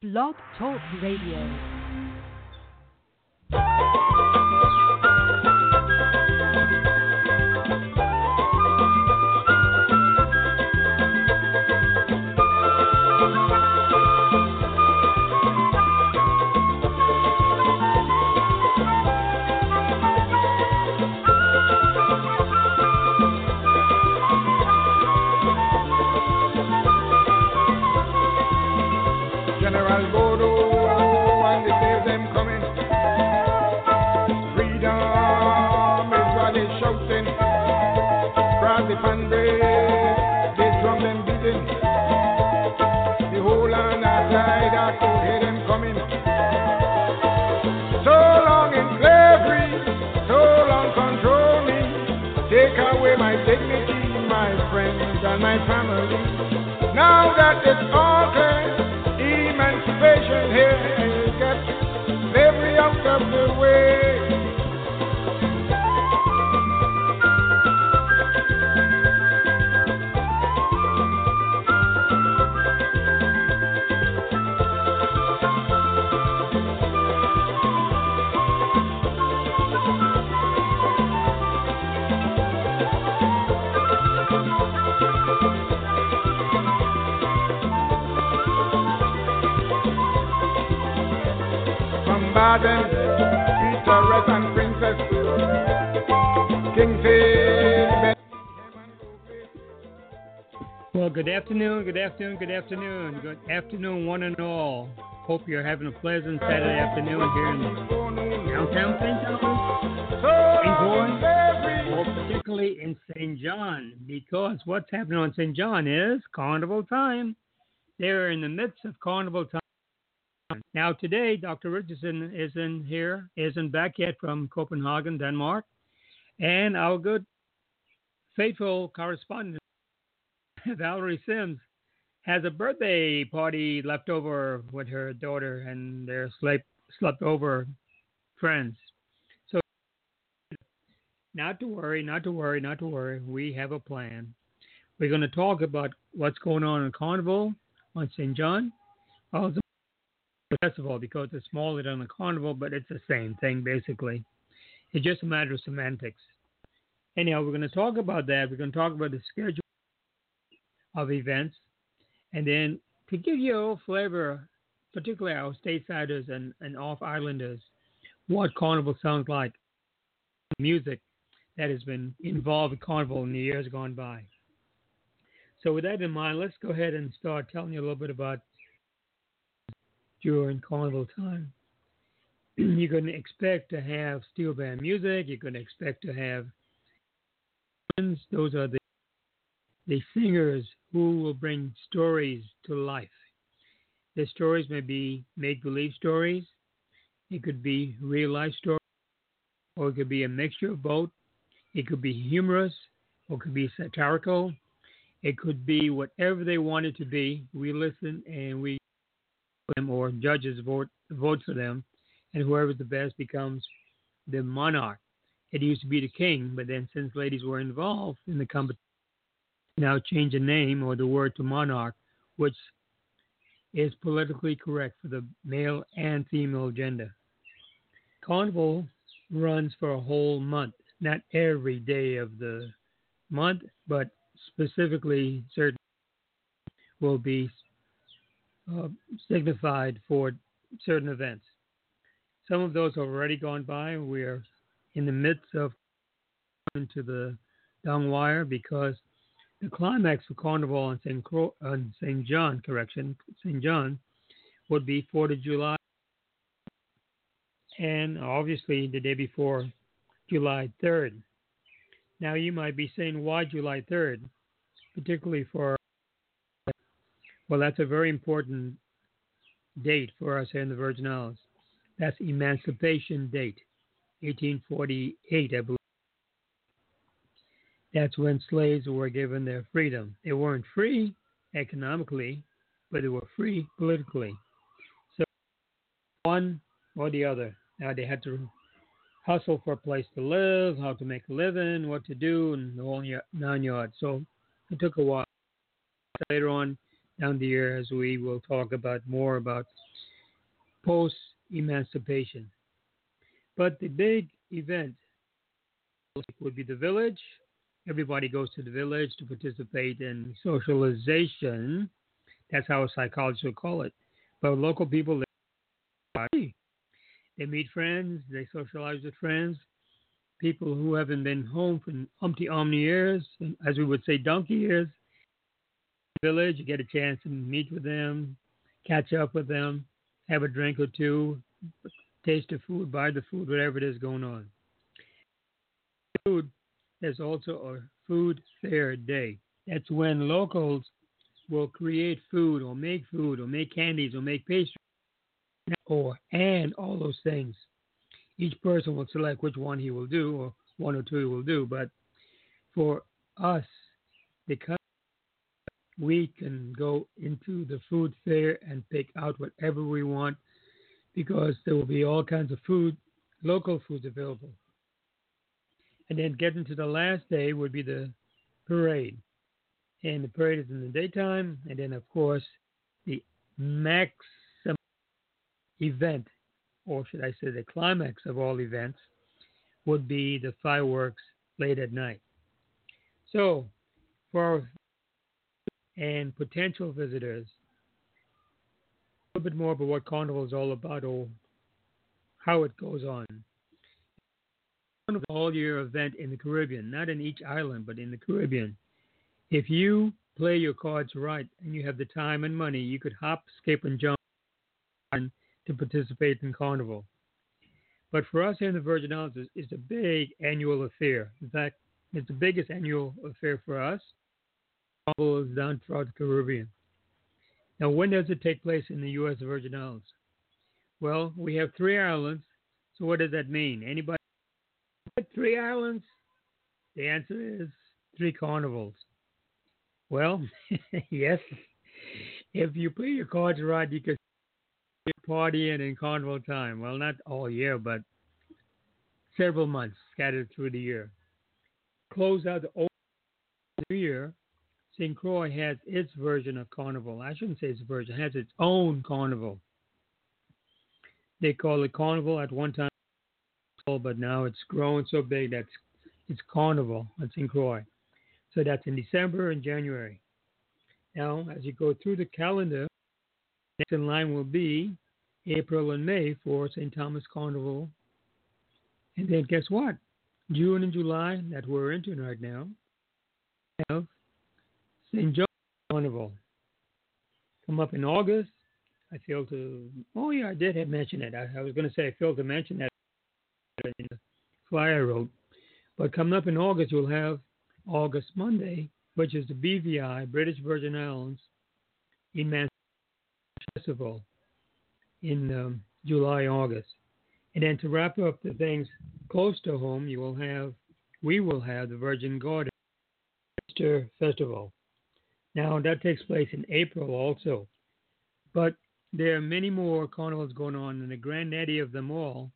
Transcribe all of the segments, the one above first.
Blog Talk Radio. I them coming. So long so long control me. Take away my dignity, my friends and my family. Now that it's all clear, emancipation here, get slavery out of the way. Peter, and Princess, Well, good afternoon, good afternoon, good afternoon, good afternoon, one and all. Hope you're having a pleasant Saturday afternoon here in downtown St. John, St. Louis, or particularly in St. John, because what's happening on St. John is carnival time. They're in the midst of carnival time. Now, today, Dr. Richardson isn't here, isn't back yet from Copenhagen, Denmark, and our good, faithful correspondent, Valerie Sims has a birthday party left over with her daughter and their slept slept over friends. So not to worry, not to worry, not to worry. We have a plan. We're going to talk about what's going on in Carnival on St. John. Also, festival because it's smaller than the Carnival, but it's the same thing basically. It's just a matter of semantics. Anyhow, we're going to talk about that. We're going to talk about the schedule of events. And then to give you a little flavor, particularly our stateside and, and off islanders, what Carnival sounds like, music that has been involved with Carnival in the years gone by. So, with that in mind, let's go ahead and start telling you a little bit about during Carnival time. You're going to expect to have steel band music. You're going to expect to have those are the the singers who will bring stories to life. The stories may be make believe stories, it could be real life stories, or it could be a mixture of both. It could be humorous, or it could be satirical. It could be whatever they want it to be. We listen and we or judges vote vote for them, and whoever's the best becomes the monarch. It used to be the king, but then since ladies were involved in the competition, now change the name or the word to monarch, which is politically correct for the male and female gender. Carnival runs for a whole month, not every day of the month, but specifically certain will be uh, signified for certain events. Some of those have already gone by. We are in the midst of into the down wire because the climax for Carnival on St. Cro- on St. John, correction, St. John, would be 4th of July, and obviously the day before, July 3rd. Now you might be saying, why July 3rd, particularly for well, that's a very important date for us here in the Virgin Islands. That's Emancipation Date, 1848, I believe. That's when slaves were given their freedom. They weren't free economically, but they were free politically. So one or the other. Now they had to hustle for a place to live, how to make a living, what to do, and the whole nine yards. So it took a while. Later on, down the year as we will talk about more about post emancipation. But the big event would be the village. Everybody goes to the village to participate in socialization. That's how psychologists would call it. But local people, they meet friends, they socialize with friends, people who haven't been home for umpty omni years, as we would say, donkey years. Village, you get a chance to meet with them, catch up with them, have a drink or two, taste the food, buy the food, whatever it is going on. Food, there's also a food fair day. That's when locals will create food or make food or make candies or make pastries or and all those things. Each person will select which one he will do or one or two he will do. But for us, because we can go into the food fair and pick out whatever we want because there will be all kinds of food, local foods available. And then getting to the last day would be the parade and the parade is in the daytime, and then of course the maximum event, or should I say the climax of all events, would be the fireworks late at night. So, for our and potential visitors, a little bit more about what Carnival is all about or how it goes on. Carnival all year event in the Caribbean, not in each island, but in the Caribbean. If you play your cards right and you have the time and money, you could hop, skip, and jump to participate in Carnival. But for us here in the Virgin Islands, it's a big annual affair. In fact, it's the biggest annual affair for us. Done throughout the Caribbean. Now, when does it take place in the U.S. Virgin Islands? Well, we have three islands. So what does that mean? Anybody? Three islands? The answer is three carnivals. Well, yes. If you play your cards right, you can party and in carnival time. Well, not all year, but several months scattered through the year. Close out the old Year. St. Croix has its version of carnival. I shouldn't say its version, it has its own carnival. They call it carnival at one time, but now it's grown so big that it's carnival at St. Croix. So that's in December and January. Now, as you go through the calendar, next in line will be April and May for St. Thomas Carnival. And then guess what? June and July, that we're into right now, have St. John Carnival. Come up in August. I failed to, oh yeah, I did have mentioned it. I, I was going to say I failed to mention that in the flyer I wrote. But coming up in August, you'll have August Monday, which is the BVI, British Virgin Islands, Emancipation Festival in um, July, August. And then to wrap up the things close to home, you will have, we will have the Virgin Gorda Easter Festival. Now that takes place in April also, but there are many more carnivals going on, and the granddaddy of them all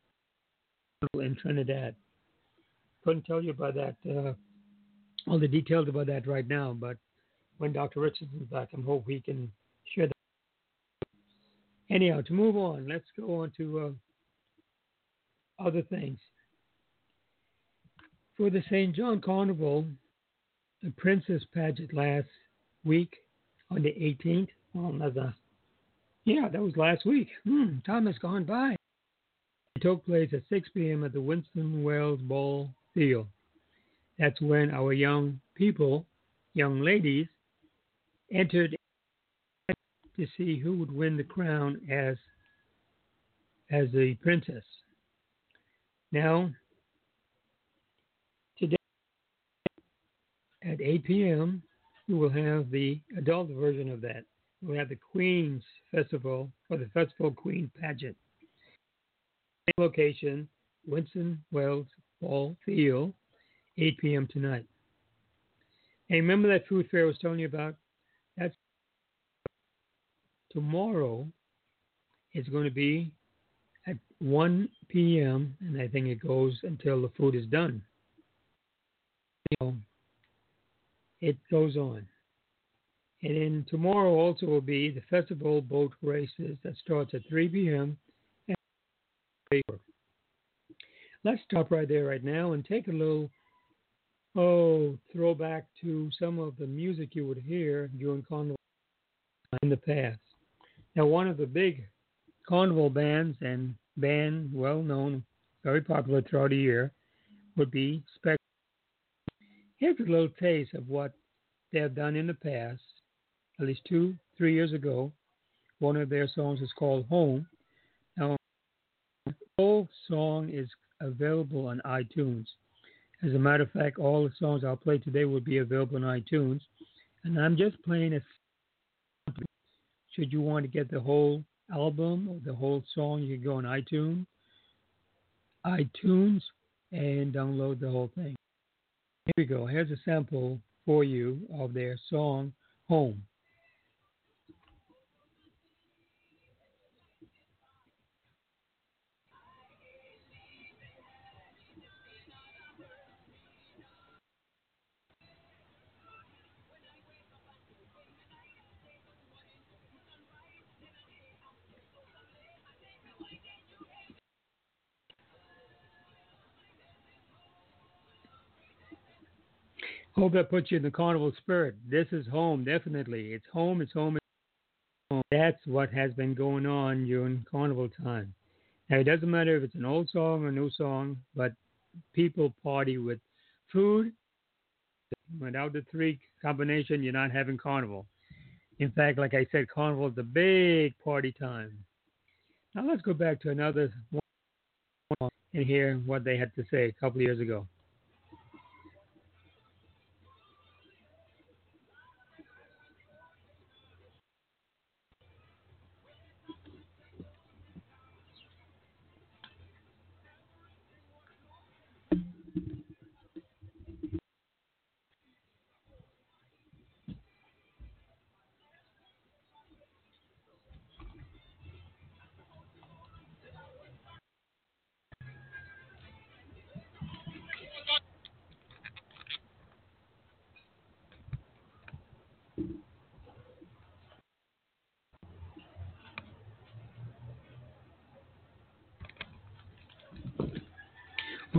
in Trinidad. Couldn't tell you about that uh, all the details about that right now, but when Dr. Richardson's back, I'm hope he can share that. Anyhow, to move on, let's go on to uh, other things. For the St. John Carnival, the Princess Pageant last week on the 18th, well, that's a, yeah, that was last week. Hmm, time has gone by. It took place at 6 p.m. at the Winston Wells Ball Field. That's when our young people, young ladies, entered to see who would win the crown as as the princess. Now, today at 8 p.m., we will have the adult version of that. We'll have the Queen's Festival or the Festival Queen Pageant. Same location, Winston Wells Ball Field, 8 p.m. tonight. Hey, remember that food fair I was telling you about? That's tomorrow. It's going to be at 1 p.m. and I think it goes until the food is done. You know, it goes on. And then tomorrow also will be the festival boat races that starts at 3 p.m. Let's stop right there right now and take a little oh throwback to some of the music you would hear during carnival in the past. Now, one of the big carnival bands and band well known, very popular throughout the year, would be Spectre. A little taste of what they have done in the past, at least two, three years ago. One of their songs is called Home. Now, the whole song is available on iTunes. As a matter of fact, all the songs I'll play today will be available on iTunes. And I'm just playing a should you want to get the whole album or the whole song, you can go on iTunes, iTunes, and download the whole thing. Here we go. Here's a sample for you of their song Home. Hope that puts you in the carnival spirit. This is home, definitely. It's home, it's home, it's home. That's what has been going on during carnival time. Now, it doesn't matter if it's an old song or a new song, but people party with food. Without the three combination, you're not having carnival. In fact, like I said, carnival is a big party time. Now let's go back to another one and hear what they had to say a couple of years ago.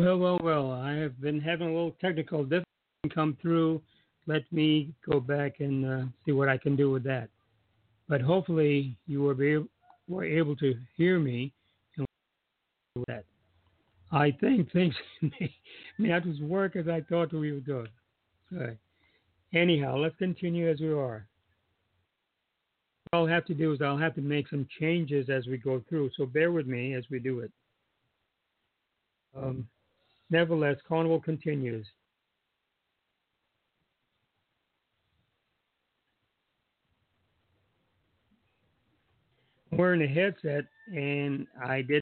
Well, well, well. I have been having a little technical difficulty come through. Let me go back and uh, see what I can do with that. But hopefully you were, be, were able to hear me and that. I think things may, not as work as I thought we would do. Good. Anyhow, let's continue as we are. What I'll have to do is I'll have to make some changes as we go through. So bear with me as we do it. Um, Nevertheless, Carnival continues. Wearing a headset, and I did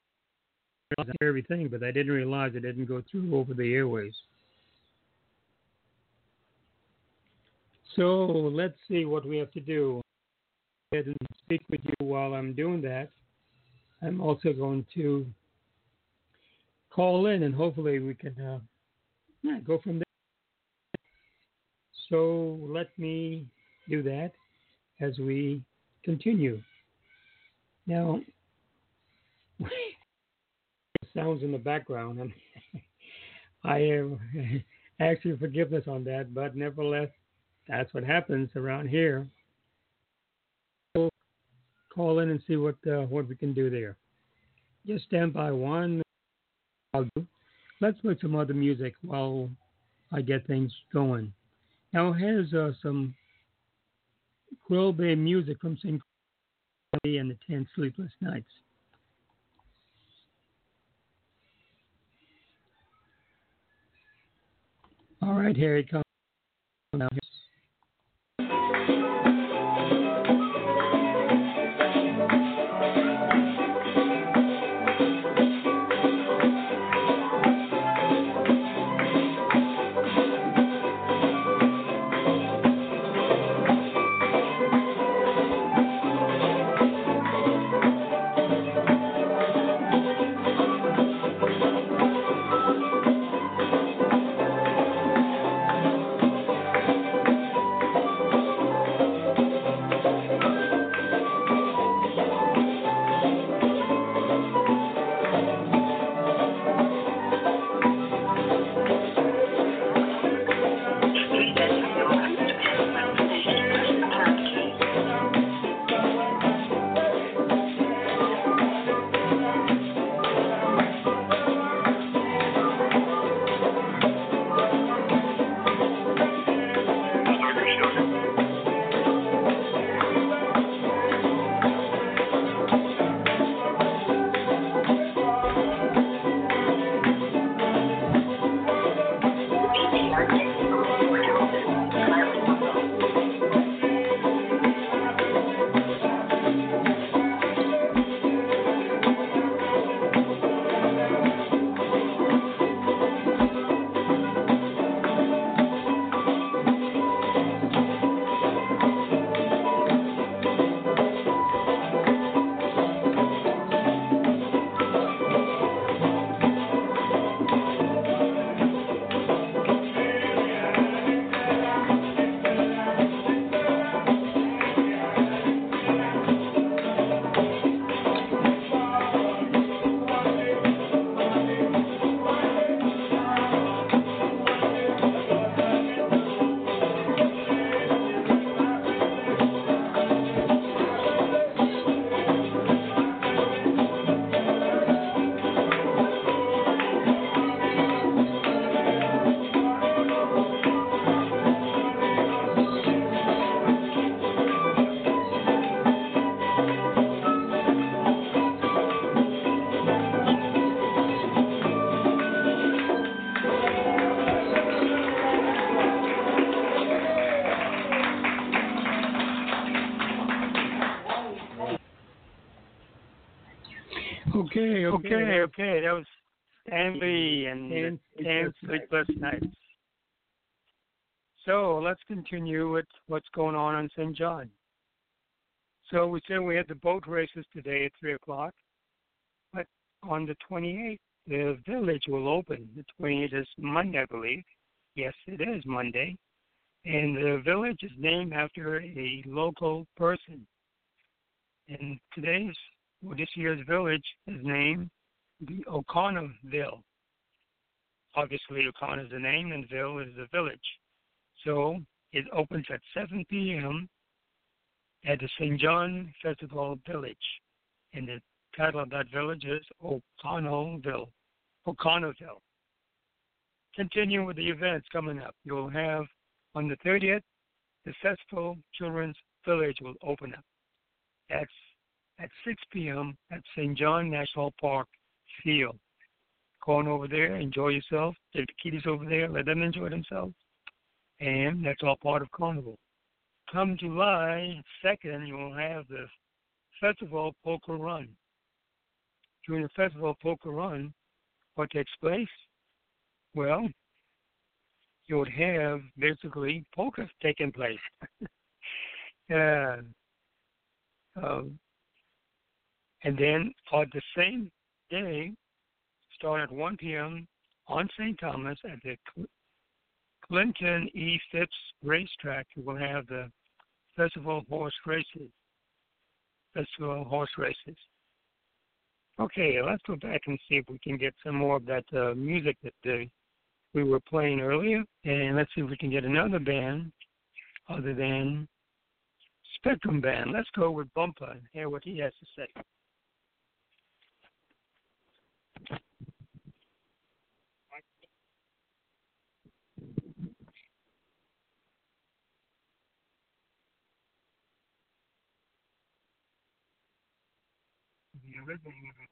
everything, but I didn't realize it didn't go through over the airways. So let's see what we have to do. and speak with you while I'm doing that. I'm also going to call in, and hopefully we can uh, yeah, go from there. So let me do that as we continue. Now, sounds in the background, and I am your forgiveness on that, but nevertheless, that's what happens around here. We'll call in and see what uh, what we can do there. Just stand by one Let's play some other music while I get things going. Now here's uh, some Quelbe music from St. and the Ten Sleepless Knights. All right, here it comes. Let's continue with what's going on on St. John. So we said we had the boat races today at three o'clock, but on the 28th, the village will open. The 28th is Monday, I believe. Yes, it is Monday, and the village is named after a local person. And today's, well, this year's village is named the O'Connorville. Obviously, O'Connor is the name, and Ville is the village. So it opens at 7 p.m. at the St. John Festival Village. And the title of that village is O'Connellville. O'Connorville. Continue with the events coming up. You'll have on the 30th, the Festival Children's Village will open up. That's at 6 p.m. at St. John National Park Field. Go on over there, enjoy yourself. Take the kiddies over there, let them enjoy themselves and that's all part of Carnival. Come July 2nd, you will have the Festival Poker Run. During the Festival Poker Run, what takes place? Well, you would have basically poker taking place. um, and then on the same day, start at 1 p.m. on St. Thomas at the Clinton E. Phipps Racetrack will have the Festival Horse Races. Festival Horse Races. Okay, let's go back and see if we can get some more of that uh, music that we were playing earlier, and let's see if we can get another band other than Spectrum Band. Let's go with Bumper and hear what he has to say. Original music.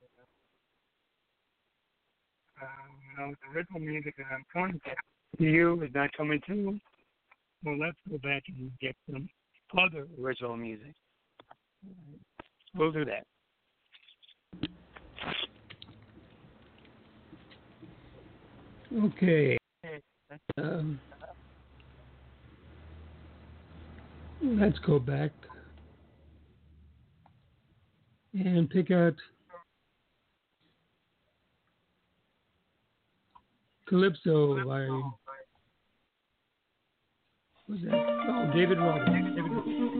Um, you know, the original music that I'm trying to you is not coming through. Well, let's go back and get some other original music. We'll do that. Okay. Um, let's go back and pick out Calypso by who's that? Oh, David Roberts. David Roberts.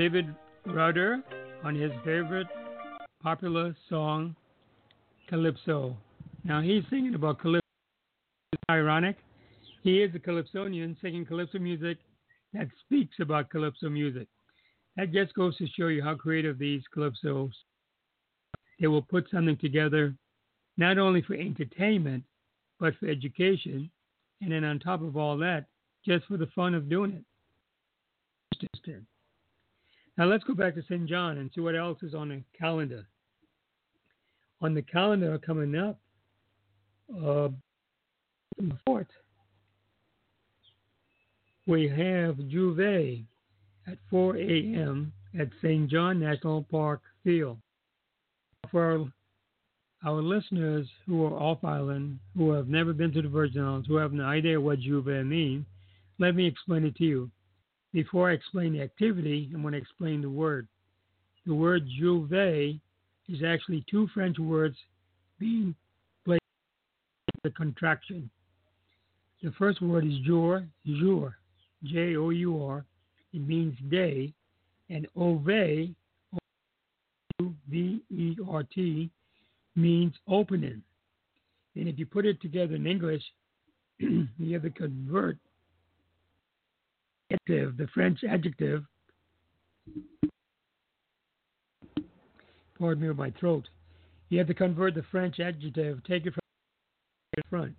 David Rudder on his favorite popular song, Calypso. Now he's singing about Calypso. It's ironic. He is a Calypsonian singing Calypso music that speaks about Calypso music. That just goes to show you how creative these Calypsos. They will put something together, not only for entertainment, but for education, and then on top of all that, just for the fun of doing it. Now let's go back to St. John and see what else is on the calendar. On the calendar coming up, uh, the fourth, we have J'ouvert at 4 a.m. at St. John National Park Field. For our, listeners who are off island, who have never been to the Virgin Islands, who have no idea what J'ouvert means, let me explain it to you. Before I explain the activity, I'm going to explain the word. The word J'ouvert is actually two French words being placed the contraction. The first word is jour, jour, J O U R. It means day, and ouvert V E R T means opening. And if you put it together in English, you have to convert adjective, the French adjective. Pardon me with my throat. You have to convert the French adjective, take it from the front.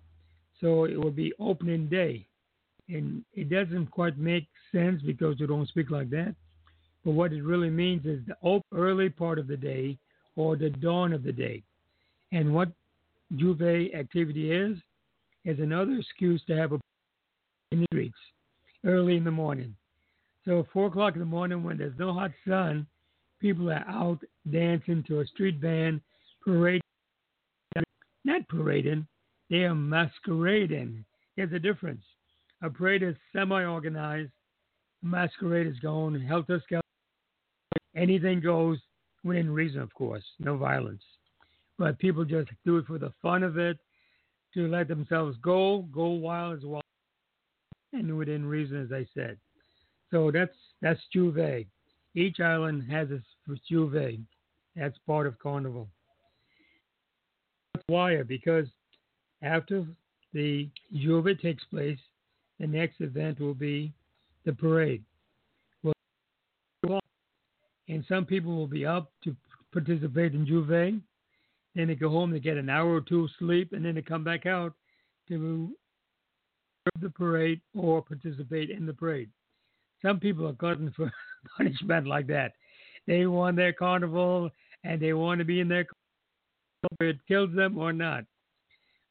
So it would be opening day. And it doesn't quite make sense because you don't speak like that. But what it really means is the early part of the day or the dawn of the day. And what J'ouvert activity is, is another excuse to have a in the streets early in the morning. So four o'clock in the morning when there's no hot sun, people are out dancing to a street band, parading. Not parading, they are masquerading. There's a difference. A parade is semi-organized. Masquerade is going helter skelter. Anything goes within reason, of course. No violence but people just do it for the fun of it, to let themselves go, go wild as well, and within reason, as I said. So that's that's J'ouvert. Each island has its J'ouvert. That's part of Carnival. Why? Because after the J'ouvert takes place, the next event will be the parade. Well, and some people will be up to participate in J'ouvert, then they go home, they get an hour or two of sleep, and then they come back out to the parade or participate in the parade. Some people are glutton for punishment like that. They want their carnival and they want to be in their carnival, whether it kills them or not.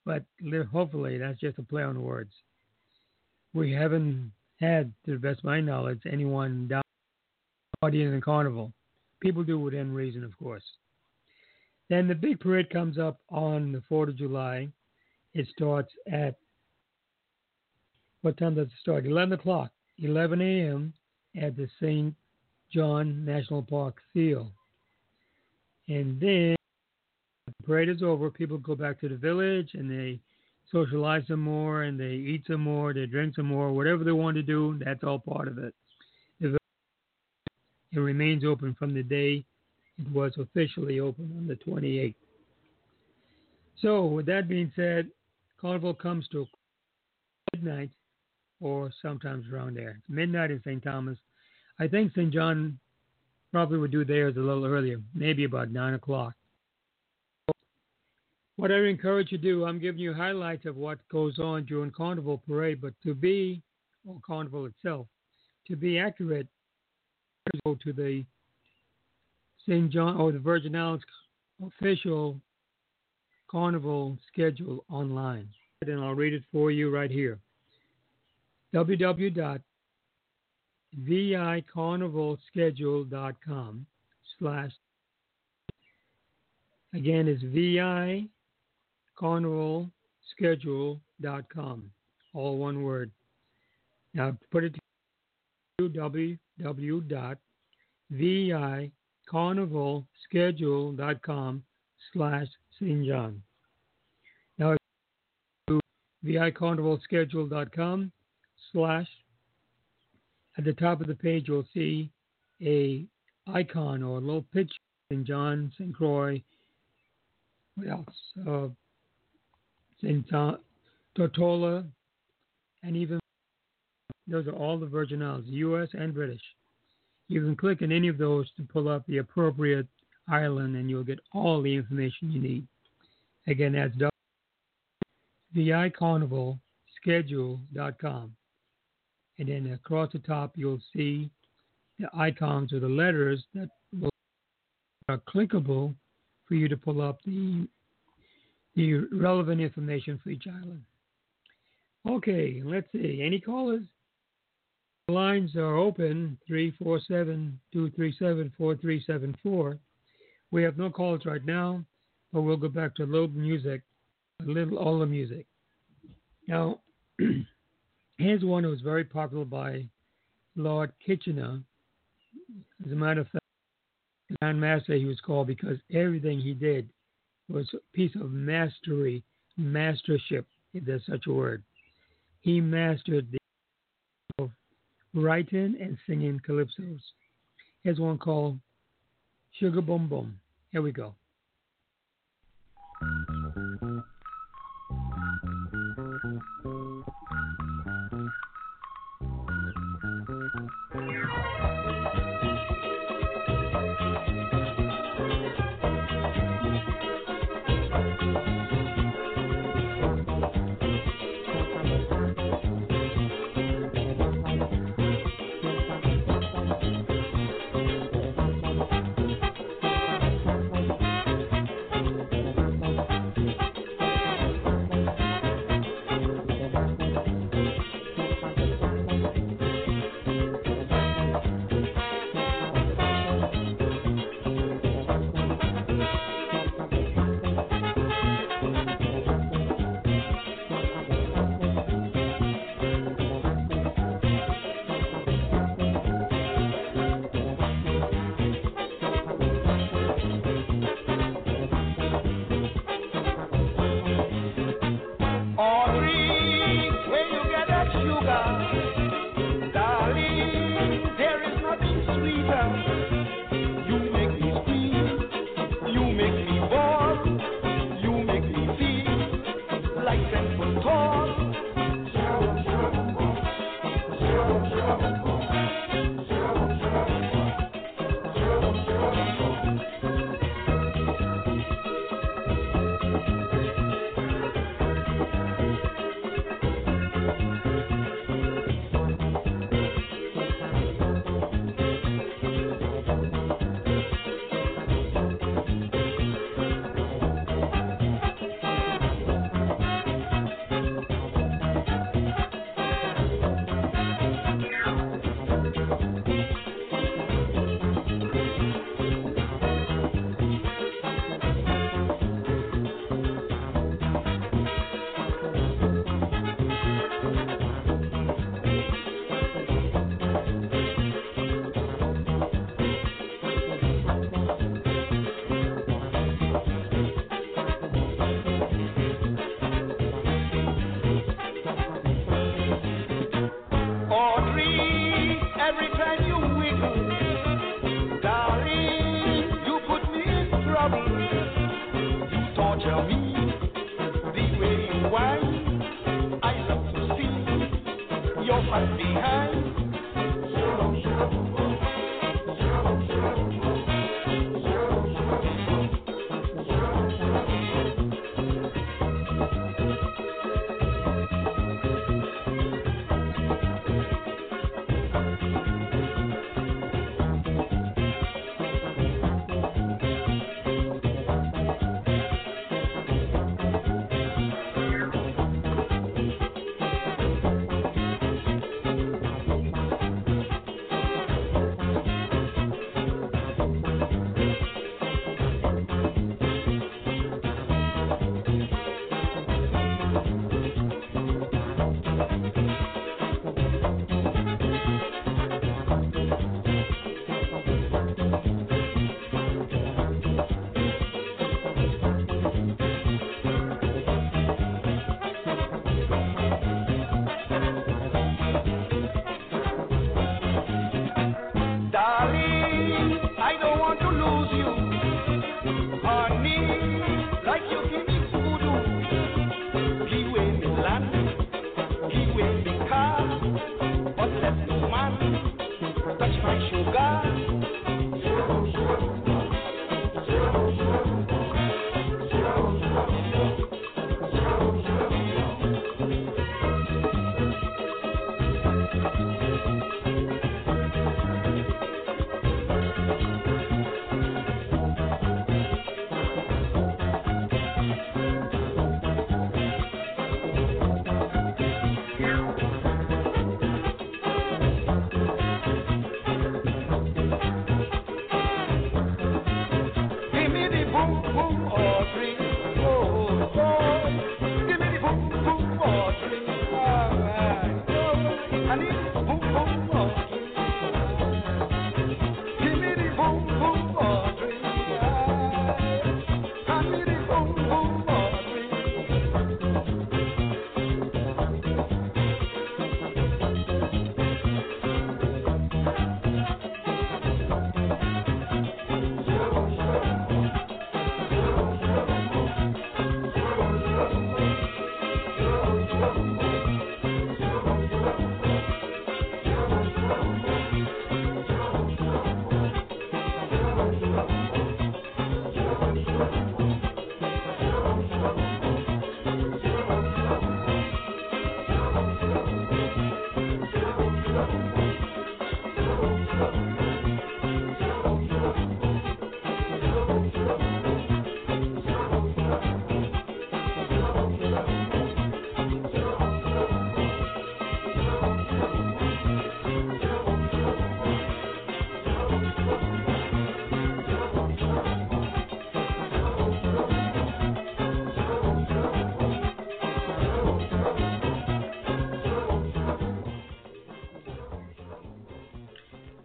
But hopefully that's just a play on words. We haven't had, to the best of my knowledge, anyone die in the carnival. People do within reason, of course. Then the big parade comes up on the 4th of July. It starts at what time does it start? 11 o'clock, 11 a.m. at the St. John National Park Seal. And then the parade is over, people go back to the village and they socialize some more and they eat some more, they drink some more, whatever they want to do, that's all part of it. It remains open from the day it was officially open on the 28th. So, with that being said, Carnival comes to midnight or sometimes around there. Midnight in St. Thomas. I think St. John probably would do theirs a little earlier, maybe about 9 o'clock. What I encourage you to do, I'm giving you highlights of what goes on during Carnival Parade, but to be, or Carnival itself, to be accurate, go to the St. John or the Virgin Islands official carnival schedule online. And I'll read it for you right here. www.vicarnivalschedule.com slash again is vicarnivalschedule.com all one word now put it to www.vi carnivalschedule.com slash St. John. Now, vicarnivalschedule.com slash, at the top of the page, you'll see a icon or a little picture St. John, St. Croix, what else? Uh, St. Tortola, and even those are all the Virgin Islands, U.S. and British. You can click on any of those to pull up the appropriate island and you'll get all the information you need. Again, that's the vicarnivalschedule.com. And then across the top, you'll see the icons or the letters that are clickable for you to pull up the, the relevant information for each island. Okay, let's see. Any callers? lines are open 347 237 4374. We have no calls right now, but we'll go back to a little music, a little all the music. Now, here's one that was very popular by Lord Kitchener. As a matter of fact, Grand Master he was called because everything he did was a piece of mastery, mastership, if there's such a word. He mastered the of writing and singing calypsos. Here's one called Sugar Boom Boom. Here we go.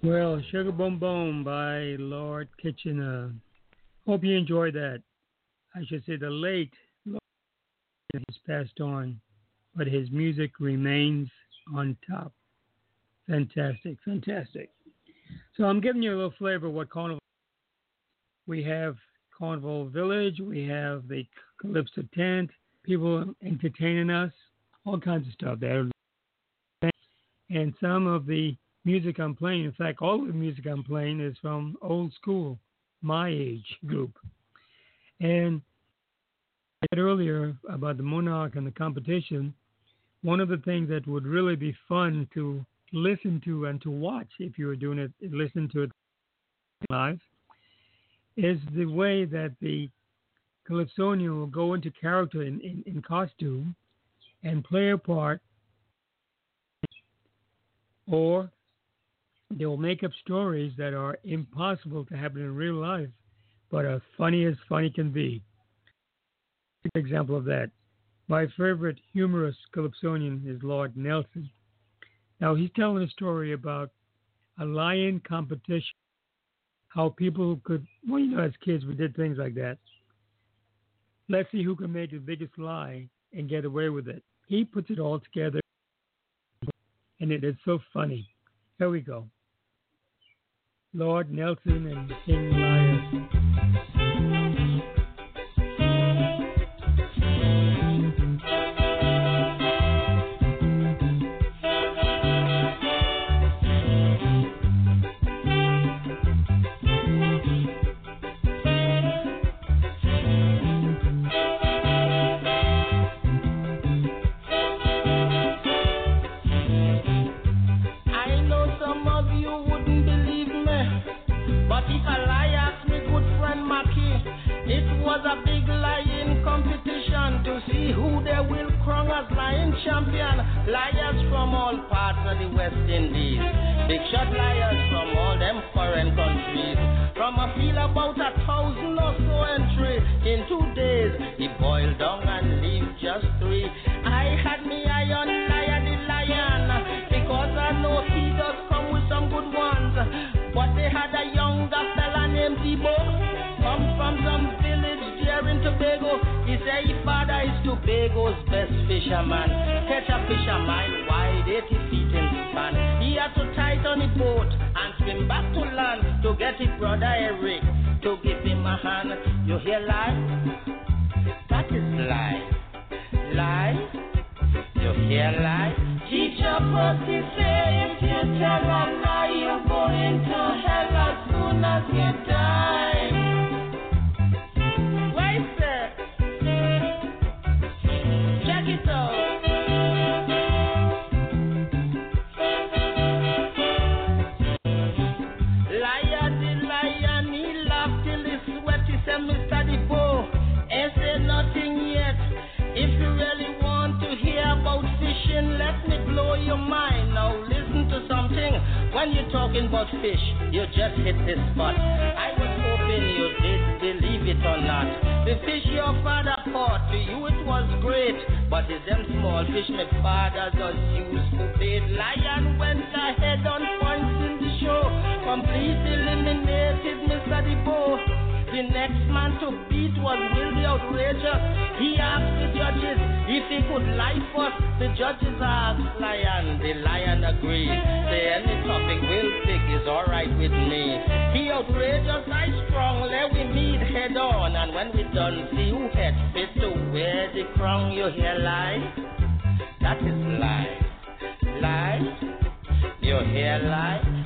Well, Sugar Boom Boom by Lord Kitchener. Hope you enjoyed that. I should say the late Lord has passed on, but his music remains on top. Fantastic, fantastic. So I'm giving you a little flavor of what Carnival. We have Carnival Village. We have the Calypso tent. People entertaining us. All kinds of stuff there. And some of the music I'm playing, in fact, all the music I'm playing is from old school, my age group. And I said earlier about the Monarch and the competition. One of the things that would really be fun to listen to and to watch if you were doing it, listen to it live, is the way that the Calypsonian will go into character in, in, in costume and play a part, or they will make up stories that are impossible to happen in real life, but are funny as funny can be. Example of that. My favorite humorous Calypsonian is Lord Nelson. Now he's telling a story about a lion competition. How people could, well, you know, as kids we did things like that. Let's see who can make the biggest lie and get away with it. He puts it all together, and it is so funny. Here we go. Lord Nelson and King Lion. Champion. Liars from all parts of the West Indies, big shot liars from all them foreign countries. From a field about a thousand or so entry in two days, he boiled down and leave just three. I had me eye on liar the lion because I know he does come with some good ones. But they had a younger fella named Debo, Tobago. He say his father is Tobago's best fisherman. Catch a fish a mile wide, 80 feet in span. He had to on the boat and swim back to land to get his brother Eric to give him a hand. You hear lie? That is lie. Lie? You hear lie? Teacher Pussy say if you tell a lie, you're going to hell as soon as you die. When you're talking about fish, you just hit the spot. I was hoping you did believe it or not. The fish your father caught, to you it was great. But it's them small fish my father does use for bait. Lion went ahead on points in the show. Completely eliminated Mr. Debo. The next man to beat was Willie Outrageous. He asked the judges if he could lie first. The judges asked Lion. The lion agreed. Say any topic we'll pick is alright with me. He outrageous, I strong. Let we meet head on. And when we done, see who head fit to wear the crown. You hear lie? That is lie. Lie? You hear lie?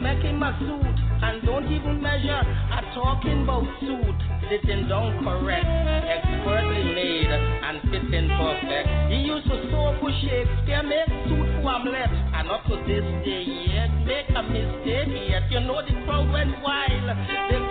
could make suit and don't even measure. A talking about suit, sitting down correct, expertly made and fitting perfect. He used to sew for Shakespeare, make suit for Hamlet, and up to this day yet make a mistake yet. You know the crowd He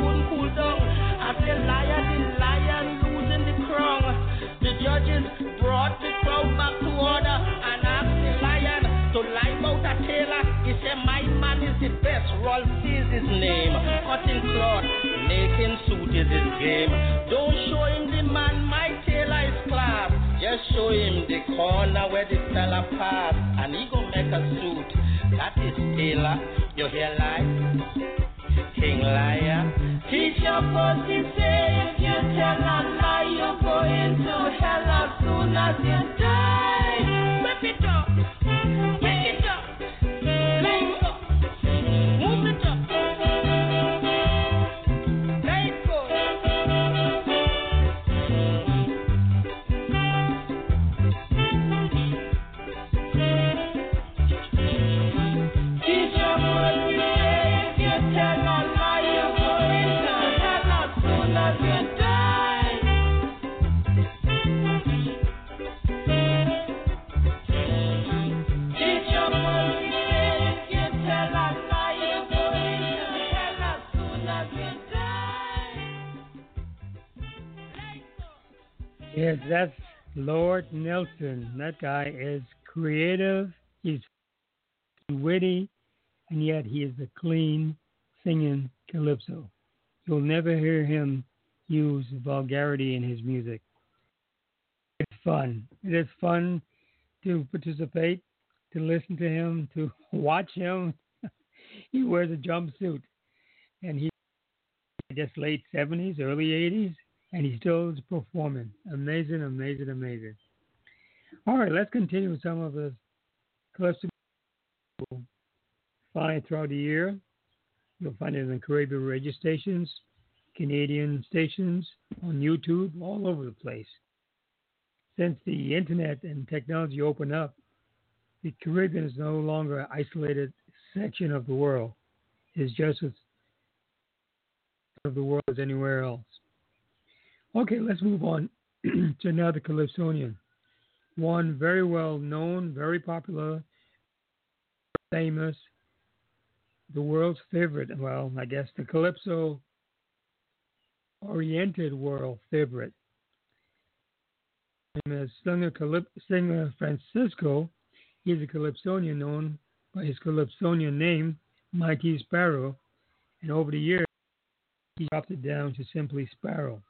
the best. Rolf is his name. Cutting cloth, making suit is his game. Don't show him the man, my tailor is class. Just show him the corner where the seller pass, and he go make a suit. That is tailor. You hear like? King liar. Teach your pussy say if you tell a lie, you're going to hell as soon as you die. Whip it up. Yes, that's Lord Nelson. That guy is creative. He's witty, and yet he is a clean singing calypso. You'll never hear him use vulgarity in his music. It's fun. It is fun to participate, to listen to him, to watch him. he wears a jumpsuit, and he just late 70s, early 80s and he still is performing. Amazing, amazing, amazing. All right, let's continue with some of the clips find throughout the year. You'll find it in Caribbean radio stations, Canadian stations, on YouTube, all over the place. Since the internet and technology opened up, the Caribbean is no longer an isolated section of the world. It's just as of the world as anywhere else. Okay, let's move on to another Calypsonian. One very well known, very popular, famous, the world's favorite. Well, I guess the Calypso oriented world favorite. As singer, Calyp- Slinger Francisco, he's a Calypsonian known by his Calypsonian name, Mighty Sparrow, and over the years he dropped it down to simply Sparrow.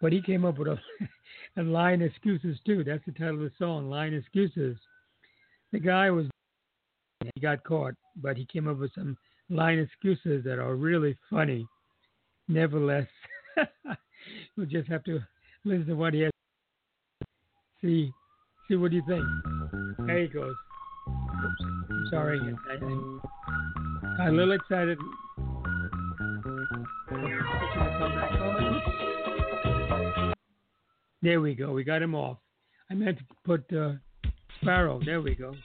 But he came up with a, a line excuses too. That's the title of the song, line excuses. The guy was he got caught, but he came up with some line excuses that are really funny. Nevertheless, we'll just have to listen to what he has. See, see what do you think? There he goes. Oops, sorry, I, I, got a little excited. There we go. We got him off. I meant to put uh, Sparrow. There we go.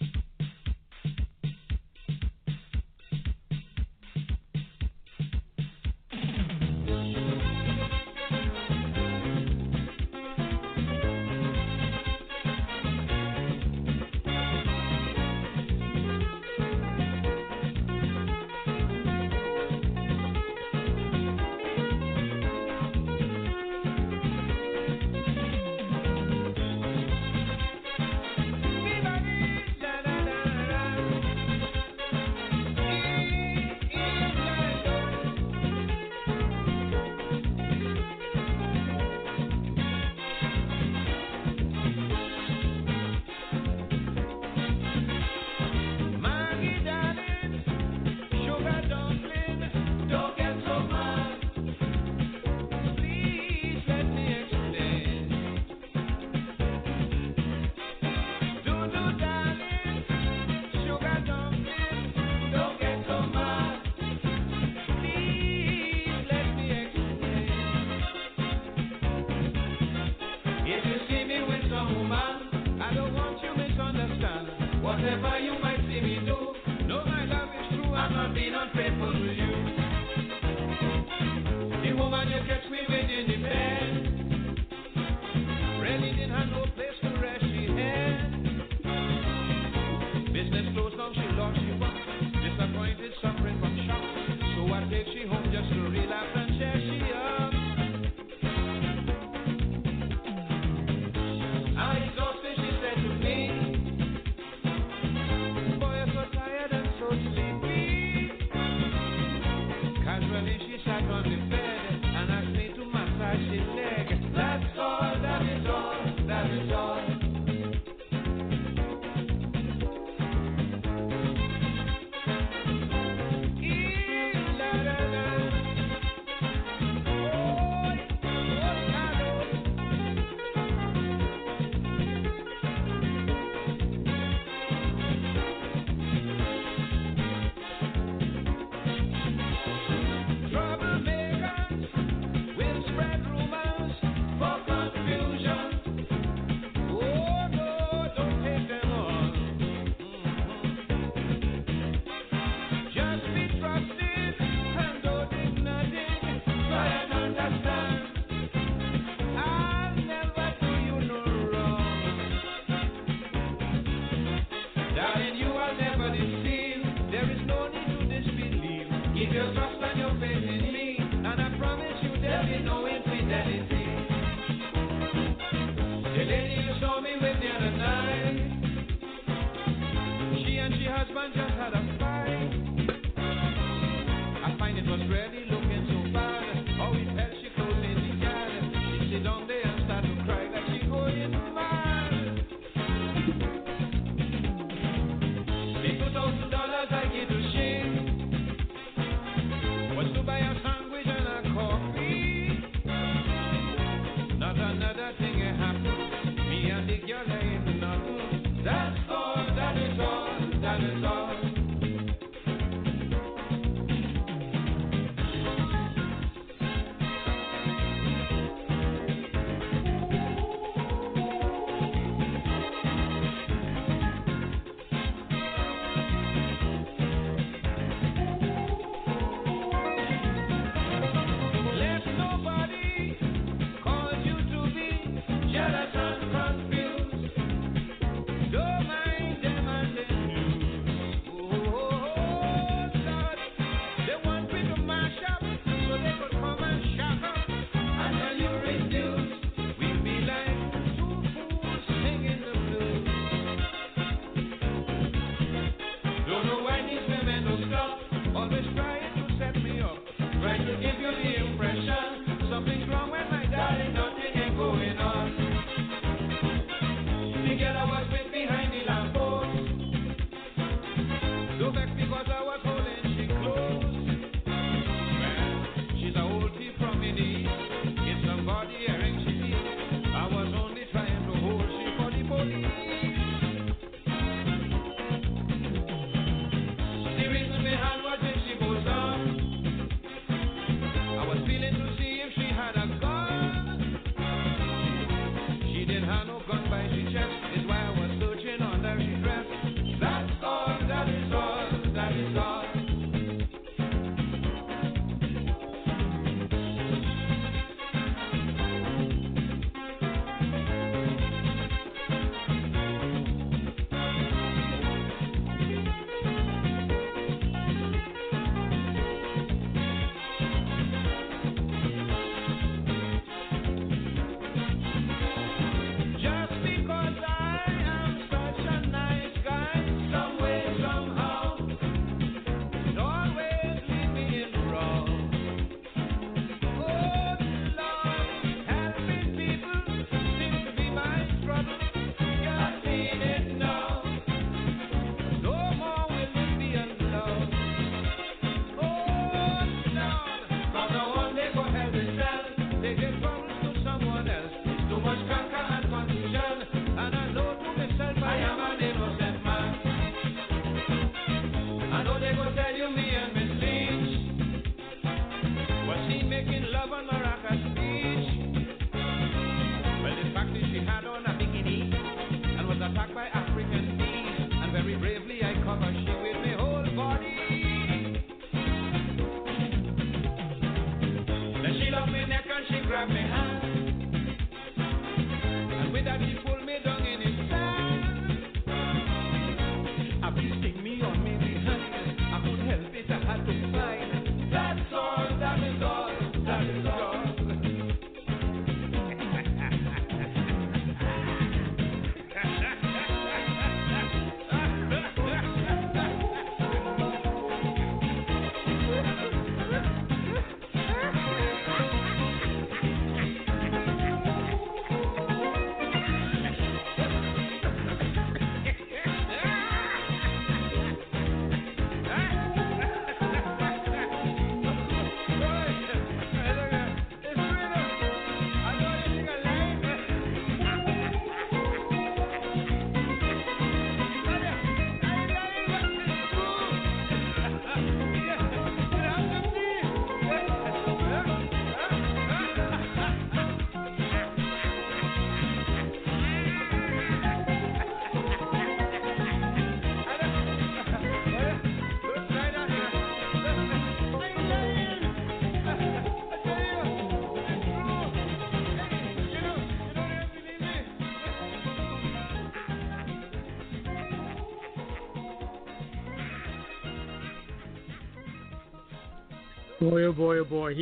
Boy, oh boy, oh boy.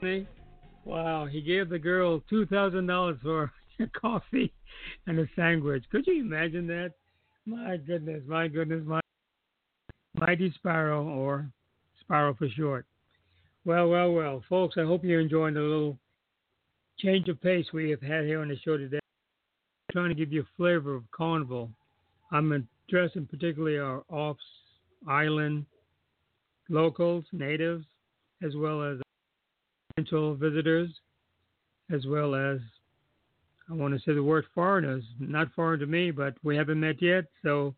He, wow, he gave the girl $2,000 for coffee and a sandwich. Could you imagine that? My goodness, my goodness, my mighty Sparrow, or Sparrow for short. Well, well, well, folks, I hope you're enjoying the little change of pace we have had here on the show today. I'm trying to give you a flavor of Carnival. I'm addressing particularly our off island locals, natives, as well as potential visitors, as well as I want to say the word foreigners, not foreign to me, but we haven't met yet. So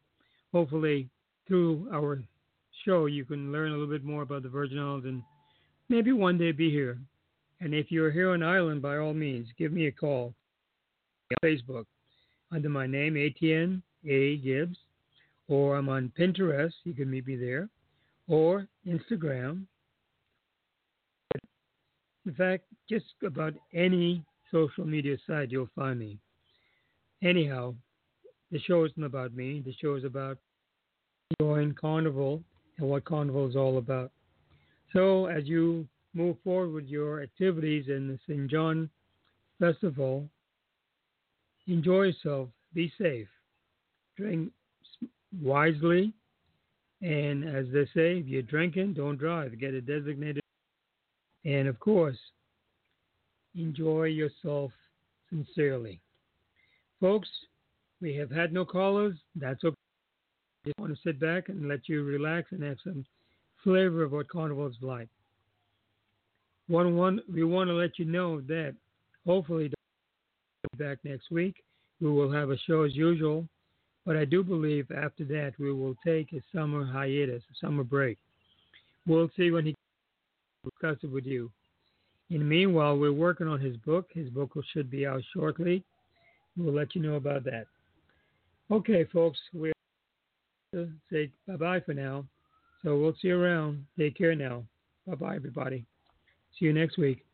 hopefully through our show, you can learn a little bit more about the Virgin Islands and maybe one day be here. And if you're here on island, by all means, give me a call on Facebook under my name, ATN A Gibbs, or I'm on Pinterest. You can meet me there, or Instagram. In fact, just about any social media site, you'll find me. Anyhow, the show isn't about me. The show is about enjoying Carnival and what Carnival is all about. So, as you move forward with your activities in the St. John Festival, enjoy yourself, be safe, drink wisely, and as they say, if you're drinking, don't drive. Get a designated. And of course, enjoy yourself sincerely. Folks, we have had no callers. That's okay. Just want to sit back and let you relax and have some flavor of what Carnival is like. One, one, we want to let you know that hopefully back next week. We will have a show as usual, but I do believe after that we will take a summer hiatus, a summer break. We'll see when he discuss it with you. In the meanwhile, we're working on his book. His book should be out shortly. We'll let you know about that. Okay, folks, we'll say bye bye for now. So we'll see you around. Take care now. Bye bye, everybody. See you next week.